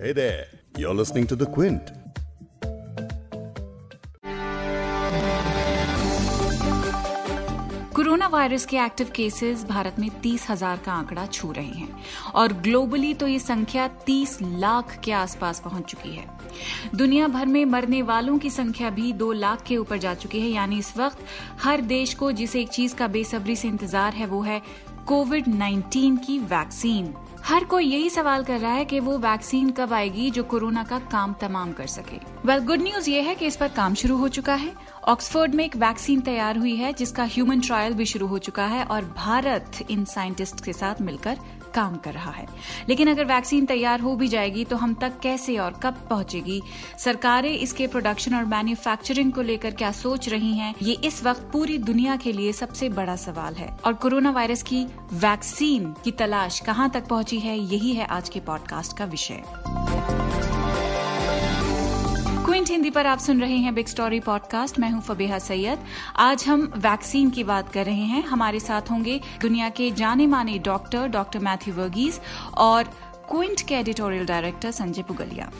Hey there, you're listening to The Quint. Corona virus के active cases Bharat में तीस हज़ार का आंकड़ा छू रहे हैं और ग्लोबली तो ये संख्या तीस लाख के आसपास पहुँच चुकी है दुनिया भर में मरने वालों की संख्या भी दो लाख के ऊपर जा चुकी है यानी इस वक्त हर देश को जिस एक चीज़ का बेसब्री से इंतज़ार है वो है कोविड 19 की वैक्सीन हर कोई यही सवाल कर रहा है कि वो वैक्सीन कब आएगी जो कोरोना का काम तमाम कर सके। वेल गुड न्यूज़ ये है कि इस पर काम शुरू हो चुका है। ऑक्सफोर्ड में एक वैक्सीन तैयार हुई है, जिसका ह्यूमन ट्रायल भी शुरू हो चुका है और भारत इन साइंटिस्ट के साथ मिलकर काम कर रहा है। लेकिन अगर वैक्सीन तैयार हो भी जाएगी तो हम तक कैसे और कब पहुंचेगी? सरकारें इसके प्रोडक्शन और मैन्युफैक्चरिंग को लेकर क्या सोच रही हैं? ये इस वक्त पूरी दुनिया के लिए सबसे बड़ा सवाल है। और कोरोना वायरस की वैक्सीन की तलाश कहाँ तक पहुँची है, यही है आज के पॉडकास्ट का विषय। क्विंट हिंदी पर आप सुन रहे हैं बिग स्टोरी पॉडकास्ट मैं हूँ फबेहा सैयद. आज हम वैक्सीन की बात कर रहे हैं. हमारे साथ होंगे दुनिया के जाने माने डॉक्टर डॉक्टर मैथ्यू वर्गीज और क्विंट के एडिटोरियल डायरेक्टर संजय पुगलिया.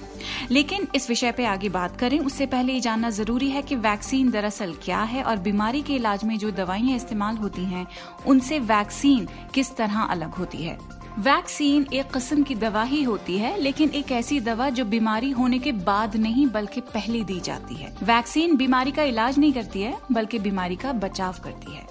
लेकिन इस विषय पे आगे बात करें, उससे पहले ये जानना ज़रूरी है कि वैक्सीन दरअसल क्या है और बीमारी के इलाज में जो दवाइयाँ इस्तेमाल होती हैं, उनसे वैक्सीन किस तरह अलग होती है। वैक्सीन एक किस्म की दवा ही होती है, लेकिन एक ऐसी दवा जो बीमारी होने के बाद नहीं, बल्कि पहले दी जाती है। वैक्सीन बीमारी का इलाज नहीं करती है, बल्कि बीमारी का बचाव करती है।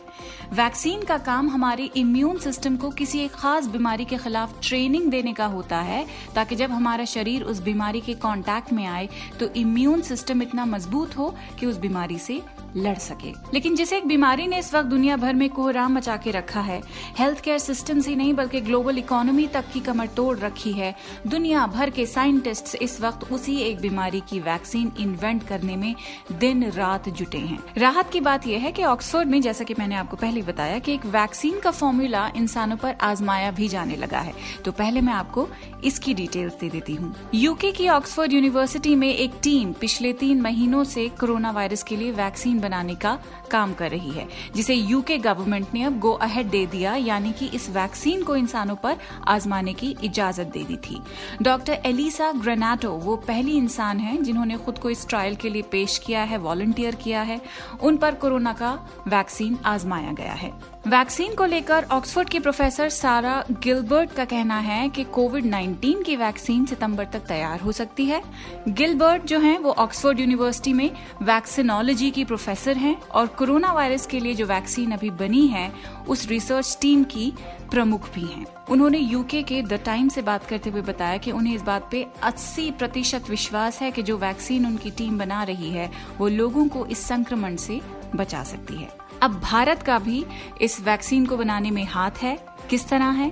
वैक्सीन का काम हमारे इम्यून सिस्टम को किसी एक खास बीमारी के खिलाफ ट्रेनिंग देने का होता है, ताकि जब हमारा शरीर उस बीमारी के कांटेक्ट में आए तो इम्यून सिस्टम इतना मज़बूत हो कि उस बीमारी से लड़ सके। लेकिन जिसे एक बीमारी ने इस वक्त दुनिया भर में कोहराम मचा के रखा है हेल्थ केयर सिस्टम ही नहीं, बल्कि ग्लोबल इकोनॉमी तक की कमर तोड़ रखी है। दुनिया भर के साइंटिस्ट इस वक्त उसी एक बीमारी की वैक्सीन इन्वेंट करने में दिन रात जुटे हैं। राहत की बात यह है कि ऑक्सफोर्ड में, जैसा कि मैंने आपको पहले बताया, कि एक वैक्सीन का फॉर्मूला इंसानों पर आजमाया भी जाने लगा है। तो पहले मैं आपको इसकी डिटेल्स दे देती हूँ। यूके की ऑक्सफोर्ड यूनिवर्सिटी में एक टीम पिछले तीन महीनों से कोरोना वायरस के लिए वैक्सीन बनाने का काम कर रही है, जिसे यूके गवर्नमेंट ने अब गो अहेड दे दिया, यानी कि इस वैक्सीन को इंसानों पर आजमाने की इजाज़त दे दी थी। डॉक्टर एलिसा ग्रेनाटो वो पहली इंसान है जिन्होंने खुद को इस ट्रायल के लिए पेश किया है वॉलंटियर किया है। उन पर कोरोना का वैक्सीन आजमाया गया है। वैक्सीन को लेकर ऑक्सफोर्ड की प्रोफेसर सारा गिलबर्ट का कहना है कि कोविड 19 की वैक्सीन सितंबर तक तैयार हो सकती है। गिलबर्ट जो हैं, वो ऑक्सफोर्ड यूनिवर्सिटी में वैक्सीनोलॉजी की प्रोफेसर हैं और कोरोना वायरस के लिए जो वैक्सीन अभी बनी है, उस रिसर्च टीम की प्रमुख भी हैं। उन्होंने यूके के द टाइम से बात करते हुए बताया कि उन्हें इस बात पे 80 प्रतिशत विश्वास है कि जो वैक्सीन उनकी टीम बना रही है, वो लोगों को इस संक्रमण से बचा सकती है। अब भारत का भी इस वैक्सीन को बनाने में हाथ है। किस तरह है?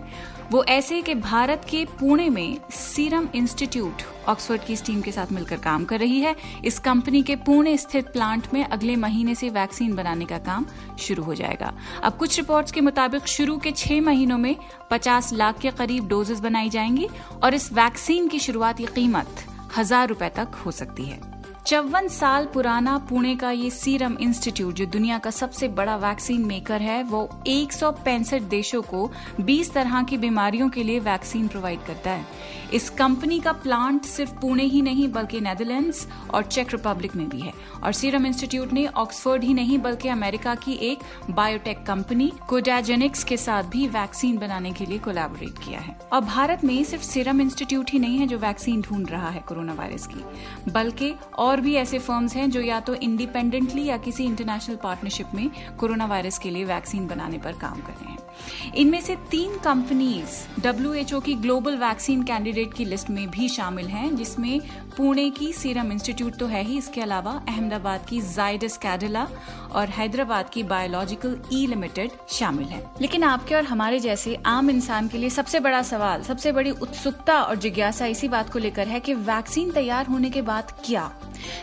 वो ऐसे कि भारत के पुणे में सीरम इंस्टीट्यूट ऑक्सफोर्ड की इस टीम के साथ मिलकर काम कर रही है। इस कंपनी के पुणे स्थित प्लांट में अगले महीने से वैक्सीन बनाने का काम शुरू हो जाएगा। अब कुछ रिपोर्ट्स के मुताबिक शुरू के छह महीनों में 50 लाख के करीब डोजेस बनाई जाएँगी और इस वैक्सीन की शुरुआती कीमत हज़ार रुपए तक हो सकती है। चौवन साल पुराना पुणे का ये सीरम इंस्टीट्यूट, जो दुनिया का सबसे बड़ा वैक्सीन मेकर है, वो एक सौ पैंसठ देशों को 20 तरह की बीमारियों के लिए वैक्सीन प्रोवाइड करता है। इस कंपनी का प्लांट सिर्फ़ पुणे ही नहीं, बल्कि नेदरलैंड्स और चेक रिपब्लिक में भी है। और सीरम इंस्टीट्यूट ने ऑक्सफोर्ड ही नहीं, बल्कि अमेरिका की एक बायोटेक कंपनी, कोडाजेनिक्स के साथ भी वैक्सीन बनाने के लिए कोलैबोरेट किया है। और भारत में सिर्फ़ सीरम इंस्टीट्यूट ही नहीं है, जो वैक्सीन ढूंढ रहा है कोरोना वायरस की, बल्कि और और भी ऐसे फर्म्स हैं जो या तो इंडिपेंडेंटली या किसी इंटरनेशनल पार्टनरशिप में कोरोना वायरस के लिए वैक्सीन बनाने पर काम कर रहे हैं। इनमें से तीन कंपनीज़ डब्ल्यू की ग्लोबल वैक्सीन कैंडिडेट की लिस्ट में भी शामिल हैं, जिसमें पुणे की सीरम इंस्टीट्यूट तो है ही, इसके अलावा अहमदाबाद की जाइडस कैडिला और हैदराबाद की बायोलॉजिकल ई लिमिटेड शामिल है। लेकिन आपके और हमारे जैसे आम इंसान के लिए सबसे बड़ा सवाल, सबसे बड़ी उत्सुकता और जिज्ञासा इसी बात को लेकर है कि वैक्सीन तैयार होने के बाद क्या?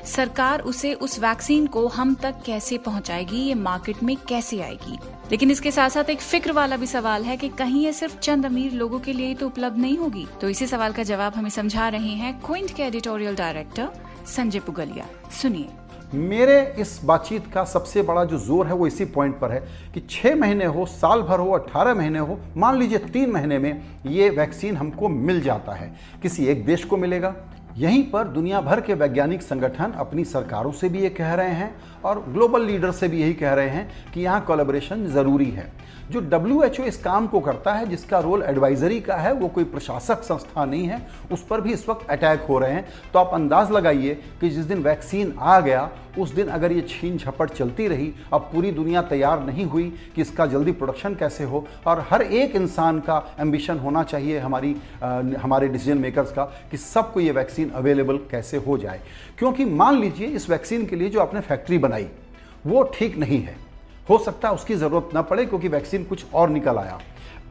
सरकार उसे उस वैक्सीन को हम तक कैसे पहुंचाएगी, ये मार्केट में कैसे आएगी? लेकिन इसके साथ साथ एक फ़िक्र वाला भी सवाल है कि कहीं ये सिर्फ़ चंद अमीर लोगों के लिए तो उपलब्ध नहीं होगी। तो इसी सवाल का जवाब हमें समझा रहे हैं क्विंट के एडिटोरियल डायरेक्टर संजय पुगलिया। सुनिए। मेरे इस बातचीत का सबसे बड़ा जो ज़ोर है वो इसी पॉइंट पर है कि छः महीने हो, साल भर हो अट्ठारह महीने हो, मान लीजिए तीन महीने में ये वैक्सीन हमको मिल जाता है। किसी एक देश को मिलेगा यहीं पर दुनिया भर के वैज्ञानिक संगठन अपनी सरकारों से भी ये कह रहे हैं और ग्लोबल लीडर से भी यही कह रहे हैं कि यहाँ कोलेबोरेशन ज़रूरी है। जो डब्ल्यू एच ओ इस काम को करता है जिसका रोल एडवाइजरी का है वो कोई प्रशासक संस्था नहीं है। उस पर भी इस वक्त अटैक हो रहे हैं। तो आप अंदाज लगाइए कि जिस दिन वैक्सीन आ गया उस दिन अगर ये छीन झपट चलती रही अब पूरी दुनिया तैयार नहीं हुई कि इसका जल्दी प्रोडक्शन कैसे हो और हर एक इंसान का एम्बिशन होना चाहिए हमारी आ, हमारे डिसीज़न मेकर्स का कि सबको ये वैक्सीन अवेलेबल कैसे हो जाए? क्योंकि मान लीजिए इस वैक्सीन के लिए जो आपने फैक्ट्री बनाई, वो ठीक नहीं है। हो सकता है उसकी ज़रूरत ना पड़े क्योंकि वैक्सीन कुछ और निकल आया।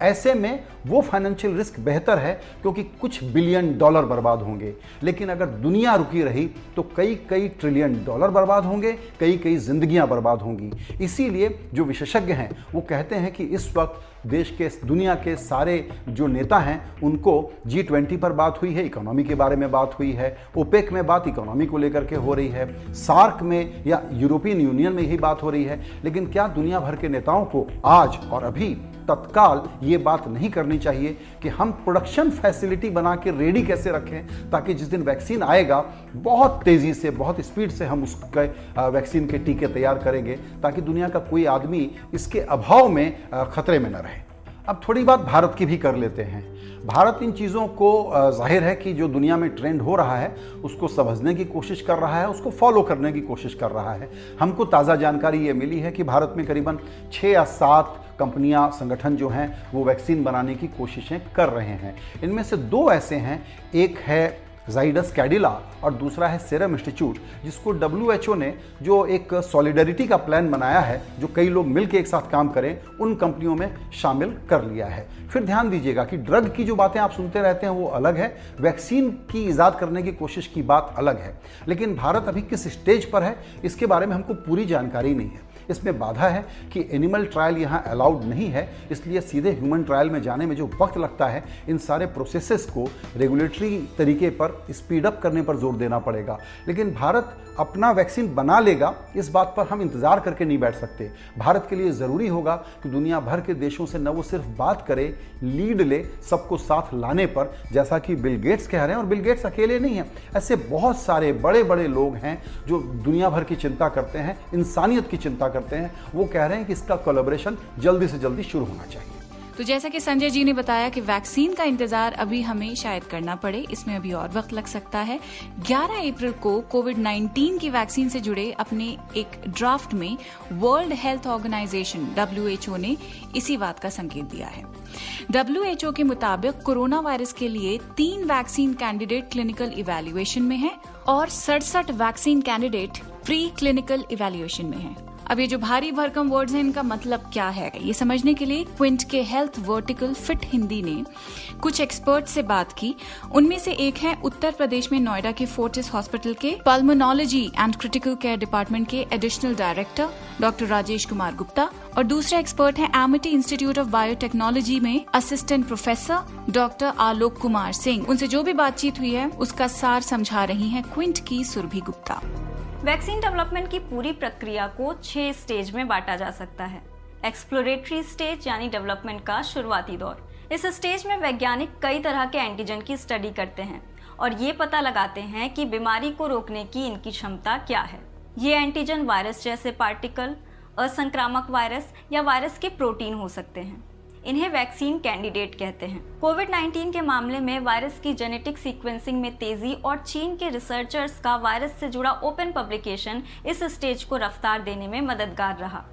ऐसे में वो फाइनेंशियल रिस्क बेहतर है क्योंकि कुछ बिलियन डॉलर बर्बाद होंगे। लेकिन अगर दुनिया रुकी रही तो कई कई ट्रिलियन डॉलर बर्बाद होंगे कई कई जिंदगियाँ बर्बाद होंगी। इसीलिए जो विशेषज्ञ हैं, वो कहते हैं कि इस वक्त देश के, दुनिया के सारे जो नेता हैं, उनको जी ट्वेंटी पर बात हुई है इकोनॉमी के बारे में बात हुई है ओपेक में बात इकोनॉमी को लेकर के हो रही है सार्क में या यूरोपियन यूनियन में यही बात हो रही है। लेकिन क्या दुनिया भर के नेताओं को आज और अभी तत्काल ये बात नहीं करनी चाहिए कि हम प्रोडक्शन फैसिलिटी बना के रेडी कैसे रखें, ताकि जिस दिन वैक्सीन आएगा, बहुत तेज़ी से, बहुत स्पीड से हम उसके वैक्सीन के टीके तैयार करेंगे, ताकि दुनिया का कोई आदमी इसके अभाव में खतरे में न रहे। अब थोड़ी बात भारत की भी कर लेते हैं। भारत इन चीज़ों को ज़ाहिर है कि जो दुनिया में ट्रेंड हो रहा है, उसको समझने की कोशिश कर रहा है, उसको फॉलो करने की कोशिश कर रहा है। हमको ताज़ा जानकारी ये मिली है कि भारत में करीबन छः या सात कंपनियाँ, संगठन जो हैं, वो वैक्सीन बनाने की कोशिशें कर रहे हैं। इनमें से दो ऐसे हैं, एक है जाइडस कैडिला और दूसरा है सेरम इंस्टीट्यूट जिसको डब्ल्यू ने जो एक सॉलिडरिटी का प्लान बनाया है, जो कई लोग मिलकर एक साथ काम करें, उन कंपनियों में शामिल कर लिया है। फिर ध्यान दीजिएगा कि ड्रग की जो बातें आप सुनते रहते हैं, वो अलग है। वैक्सीन की ईजाद करने की कोशिश की बात अलग है। लेकिन भारत अभी किस स्टेज पर है, इसके बारे में हमको पूरी जानकारी नहीं है। इसमें बाधा है कि एनिमल ट्रायल यहाँ अलाउड नहीं है, इसलिए सीधे ह्यूमन ट्रायल में जाने में जो वक्त लगता है, इन सारे प्रोसेसेस को रेगुलेटरी तरीके पर स्पीड अप करने पर ज़ोर देना पड़ेगा। लेकिन भारत अपना वैक्सीन बना लेगा, इस बात पर हम इंतज़ार करके नहीं बैठ सकते। भारत के लिए ज़रूरी होगा कि दुनिया भर के देशों से न वो सिर्फ़ बात करे लीड ले, सबको साथ लाने पर, जैसा कि बिल गेट्स कह रहे हैं, और बिल गेट्स अकेले नहीं हैं। ऐसे बहुत सारे बड़े बड़े लोग हैं जो दुनिया भर की चिंता करते हैं, इंसानियत की चिंता करते हैं, वो कह रहे हैं कि इसका कोलेबोरेशन जल्दी से जल्दी शुरू होना चाहिए। तो जैसा कि संजय जी ने बताया कि वैक्सीन का इंतज़ार अभी हमें शायद करना पड़े, इसमें अभी और वक्त लग सकता है। 11 अप्रैल को कोविड 19 की वैक्सीन से जुड़े अपने एक ड्राफ्ट में वर्ल्ड हेल्थ ऑर्गेनाइजेशन डब्ल्यूएचओ ने इसी बात का संकेत दिया है। डब्ल्यूएचओ के मुताबिक कोरोना वायरस के लिए तीन वैक्सीन कैंडिडेट क्लिनिकल इवेल्युएशन में है और सड़सठ vaccine candidate pre clinical evaluation में है। अब ये जो भारी भरकम वर्ड्स हैं, इनका मतलब क्या है? ये समझने के लिए क्विंट के हेल्थ वर्टिकल फिट हिंदी ने कुछ एक्सपर्ट से बात की। उनमें से एक है उत्तर प्रदेश में नोएडा के फोर्टिस हॉस्पिटल के pulmonology and critical care department के additional director doctor Rajesh Kumar Gupta और दूसरे एक्सपर्ट हैं एमिटी इंस्टीट्यूट ऑफ़ बायोटेक्नोलॉजी में assistant professor doctor Alok Kumar Singh उनसे जो भी बातचीत हुई है, उसका सार समझा रही हैं क्विंट की सुरभि गुप्ता। वैक्सीन डेवलपमेंट की पूरी प्रक्रिया को छह स्टेज में बांटा जा सकता है। एक्सप्लोरेटरी स्टेज यानी डेवलपमेंट का शुरुआती दौर। इस स्टेज में वैज्ञानिक कई तरह के एंटीजन की स्टडी करते हैं और ये पता लगाते हैं कि बीमारी को रोकने की इनकी क्षमता क्या है। ये एंटीजन वायरस जैसे पार्टिकल असंक्रामक वायरस या वायरस के प्रोटीन हो सकते हैं। इन्हें वैक्सीन कैंडिडेट कहते हैं। कोविड 19 के मामले में वायरस की जेनेटिक सीक्वेंसिंग में तेज़ी और चीन के रिसर्चर्स का वायरस से जुड़ा ओपन पब्लिकेशन इस स्टेज को रफ्तार देने में मददगार रहा।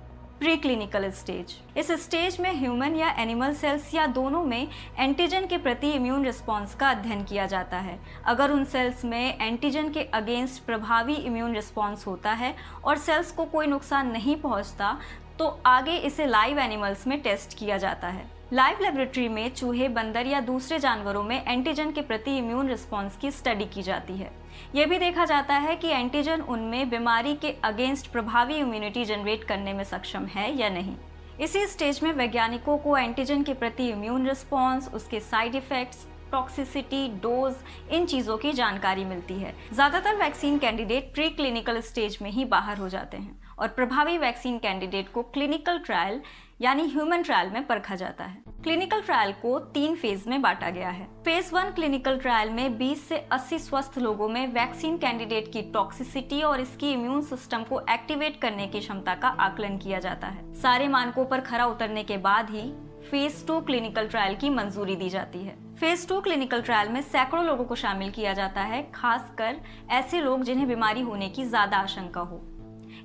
प्री क्लिनिकल स्टेज इस स्टेज में ह्यूमन या एनिमल सेल्स या दोनों में एंटीजन के प्रति इम्यून रिस्पॉन्स का अध्ययन किया जाता है। अगर उन सेल्स में एंटीजन के अगेंस्ट प्रभावी इम्यून रिस्पॉन्स होता है और सेल्स को कोई नुकसान नहीं पहुँचता तो आगे इसे लाइव एनिमल्स में टेस्ट किया जाता है। लाइव लेबोरेटरी में चूहे, बंदर या दूसरे जानवरों में एंटीजन के प्रति इम्यून रिस्पॉन्स की स्टडी की जाती है। यह भी देखा जाता है कि एंटीजन उनमें बीमारी के अगेंस्ट प्रभावी इम्यूनिटी जनरेट करने में सक्षम है या नहीं। इसी स्टेज में वैज्ञानिकों को एंटीजन के प्रति इम्यून रिस्पॉन्स उसके साइड इफेक्ट्स टॉक्सिसिटी डोज इन चीज़ों की जानकारी मिलती है। ज़्यादातर vaccine candidate pre clinical stage में ही बाहर हो जाते हैं और प्रभावी वैक्सीन कैंडिडेट को क्लिनिकल ट्रायल यानी ह्यूमन ट्रायल में परखा जाता है। क्लिनिकल ट्रायल को तीन फ़ेज़ में बांटा गया है। फ़ेज़ वन क्लिनिकल ट्रायल में 20 से 80 स्वस्थ लोगों में वैक्सीन कैंडिडेट की टॉक्सिसिटी और इसकी इम्यून सिस्टम को एक्टिवेट करने की क्षमता का आकलन किया जाता है। सारे मानकों पर खरा उतरने के बाद ही फ़ेज़ टू क्लिनिकल ट्रायल की मंजूरी दी जाती है। फ़ेज़ टू क्लिनिकल ट्रायल में सैकड़ों लोगों को शामिल किया जाता है, खासकर ऐसे लोग जिन्हें बीमारी होने की ज़्यादा आशंका हो।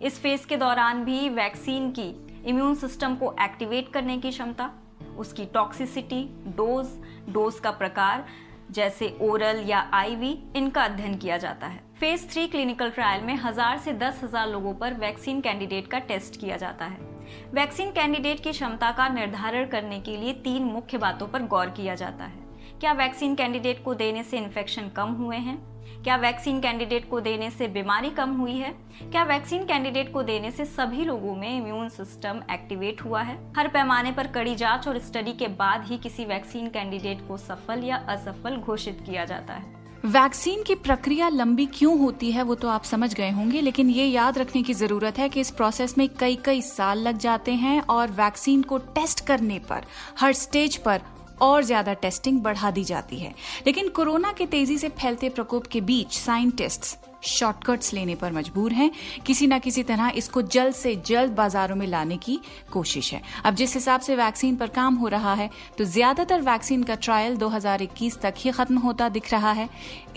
इस फ़ेज़ के दौरान भी वैक्सीन की इम्यून सिस्टम को एक्टिवेट करने की क्षमता, उसकी टॉक्सिसिटी डोज डोज का प्रकार, जैसे ओरल या आईवी इनका अध्ययन किया जाता है। फ़ेज़ थ्री क्लिनिकल ट्रायल में हज़ार से दस हज़ार लोगों पर वैक्सीन कैंडिडेट का टेस्ट किया जाता है। वैक्सीन कैंडिडेट की क्षमता का निर्धारण करने के लिए तीन मुख्य बातों पर गौर किया जाता है। क्या वैक्सीन कैंडिडेट को देने से इन्फेक्शन कम हुए हैं? क्या वैक्सीन कैंडिडेट को देने से बीमारी कम हुई है? क्या वैक्सीन कैंडिडेट को देने से सभी लोगों में इम्यून सिस्टम एक्टिवेट हुआ है? हर पैमाने पर कड़ी जाँच और स्टडी के बाद ही किसी वैक्सीन कैंडिडेट को सफल या असफल घोषित किया जाता है। वैक्सीन की प्रक्रिया लंबी क्यों होती है वो तो आप समझ गए होंगे, लेकिन ये याद रखने की ज़रूरत है कि इस प्रोसेस में कई कई साल लग जाते हैं और वैक्सीन को टेस्ट करने पर, हर स्टेज पर और ज़्यादा टेस्टिंग बढ़ा दी जाती है। लेकिन कोरोना के तेज़ी से फैलते प्रकोप के बीच साइंटिस्ट्स शॉर्टकट्स लेने पर मजबूर हैं। किसी न किसी तरह इसको जल्द से जल्द बाजारों में लाने की कोशिश है। अब जिस हिसाब से वैक्सीन पर काम हो रहा है तो ज़्यादातर वैक्सीन का ट्रायल 2021 तक ही खत्म होता दिख रहा है।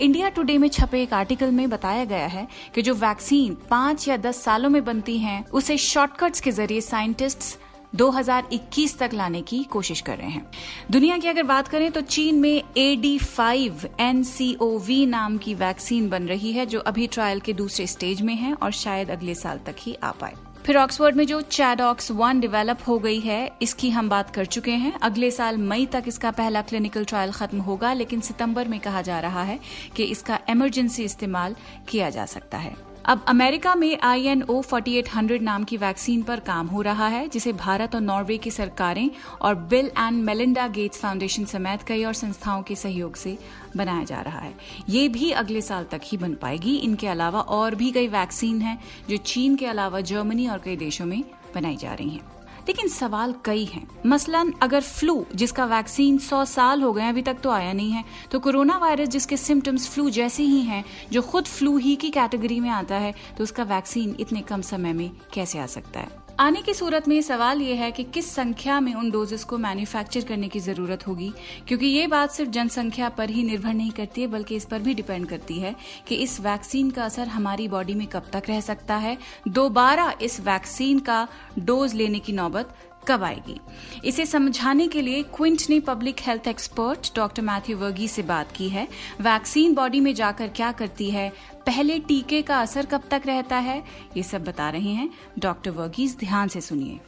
इंडिया टुडे में छपे एक आर्टिकल में बताया गया है कि जो वैक्सीन पाँच या दस सालों में बनती है, उसे शॉर्टकट्स के ज़रिए साइंटिस्ट्स 2021 तक लाने की कोशिश कर रहे हैं। दुनिया की अगर बात करें तो चीन में ए डी फाइव एनसीओवी नाम की वैक्सीन बन रही है, जो अभी ट्रायल के दूसरे स्टेज में है और शायद अगले साल तक ही आ पाए। फिर ऑक्सफोर्ड में जो चैडॉक्स वन डेवलप हो गई है, इसकी हम बात कर चुके हैं। अगले साल मई तक इसका पहला क्लिनिकल ट्रायल खत्म होगा, लेकिन सितंबर में कहा जा रहा है कि इसका इमरजेंसी इस्तेमाल किया जा सकता है। अब अमेरिका में I N O forty eight hundred नाम की वैक्सीन पर काम हो रहा है, जिसे भारत और नॉर्वे की सरकारें और Bill and Melinda Gates Foundation समेत कई और संस्थाओं के सहयोग से बनाया जा रहा है। ये भी अगले साल तक ही बन पाएगी। इनके अलावा और भी कई वैक्सीन हैं, जो चीन के अलावा जर्मनी और कई देशों में बनाई जा रही हैं। लेकिन सवाल कई हैं। मसलन, अगर फ्लू, जिसका वैक्सीन 100 साल हो गए अभी तक तो आया नहीं है तो कोरोना वायरस, जिसके सिम्टम्स फ्लू जैसे ही हैं, जो खुद फ्लू ही की कैटेगरी में आता है तो उसका वैक्सीन इतने कम समय में कैसे आ सकता है? आने की सूरत में सवाल यह है कि किस संख्या में उन डोजेस को मैन्युफैक्चर करने की ज़रूरत होगी? क्योंकि ये बात सिर्फ़ जनसंख्या पर ही निर्भर नहीं करती है, बल्कि इस पर भी डिपेंड करती है कि इस वैक्सीन का असर हमारी बॉडी में कब तक रह सकता है। दोबारा इस वैक्सीन का डोज लेने की नौबत कब आएगी? इसे समझाने के लिए क्विंट ने public health expert doctor Matthew Varghese से बात की है। वैक्सीन बॉडी में जाकर क्या करती है? पहले टीके का असर कब तक रहता है? ये सब बता रहे हैं डॉक्टर वर्गीज ध्यान से सुनिए।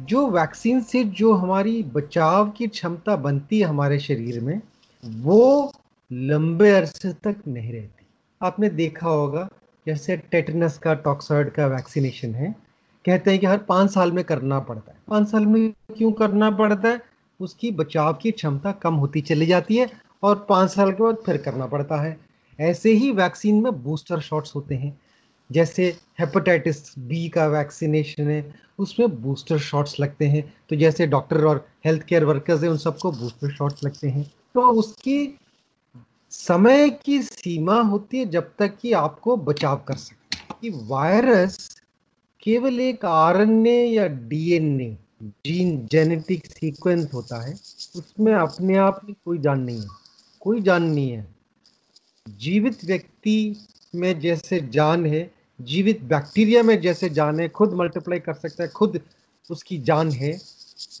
जो वैक्सीन से जो हमारी बचाव की क्षमता बनती है हमारे शरीर में, वो लंबे अरसे तक नहीं रहती। आपने देखा होगा, जैसे टेटनस का, टॉक्सॉइड का वैक्सीनेशन है। कहते हैं कि हर पाँच साल में करना पड़ता है। पाँच साल में क्यों करना पड़ता है? उसकी बचाव की क्षमता कम होती चली जाती है और पाँच साल के बाद फिर करना पड़ता है। ऐसे ही वैक्सीन में बूस्टर शॉट्स होते हैं। जैसे हेपेटाइटिस बी का वैक्सीनेशन है, उसमें बूस्टर शॉट्स लगते हैं। तो जैसे डॉक्टर और हेल्थ केयर वर्कर्स हैं, उन सबको बूस्टर शॉट्स लगते हैं। तो उसकी समय की सीमा होती है जब तक कि आपको बचाव कर सकते कि वायरस केवल एक आरएनए या डीएनए, जीन जेनेटिक सीक्वेंस होता है, उसमें अपने आप में कोई जान नहीं है। कोई जान नहीं है। जीवित व्यक्ति में जैसे जान है, जीवित बैक्टीरिया में जैसे जान है, खुद मल्टीप्लाई कर सकता है, खुद उसकी जान है,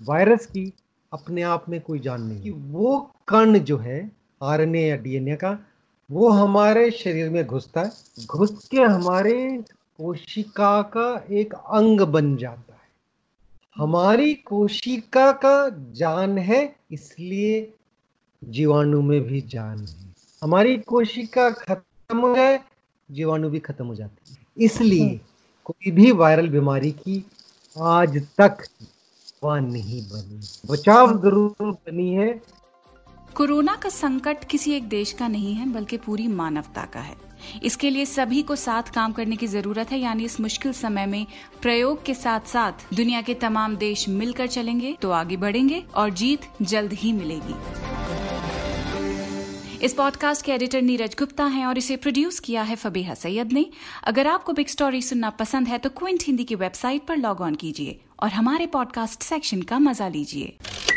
वायरस की अपने आप में कोई जान नहीं कि वो कण जो है, आरएनए या डीएनए का, वो हमारे शरीर में घुसता है, घुस के हमारे कोशिका का एक अंग बन जाता है। हमारी कोशिका का जान है, इसलिए जीवाणु में भी जान है। हमारी कोशिका खत्म हो जाए, जीवाणु भी खत्म हो जाती है। इसलिए। कोई भी वायरल बीमारी की आज तक दवा नहीं बनी। बचाव ज़रूर बनी है। कोरोना का संकट किसी एक देश का नहीं है, बल्कि पूरी मानवता का है। इसके लिए सभी को साथ काम करने की ज़रूरत है, यानी इस मुश्किल समय में प्रयोग के साथ साथ दुनिया के तमाम देश मिलकर चलेंगे तो आगे बढ़ेंगे और जीत जल्द ही मिलेगी। इस पॉडकास्ट के एडिटर नीरज गुप्ता हैं और इसे प्रोड्यूस किया है फबीहा सैयद ने। अगर आपको बिग स्टोरी सुनना पसंद है तो क्विंट हिंदी की वेबसाइट पर लॉग ऑन कीजिए और हमारे पॉडकास्ट सेक्शन का मज़ा लीजिए।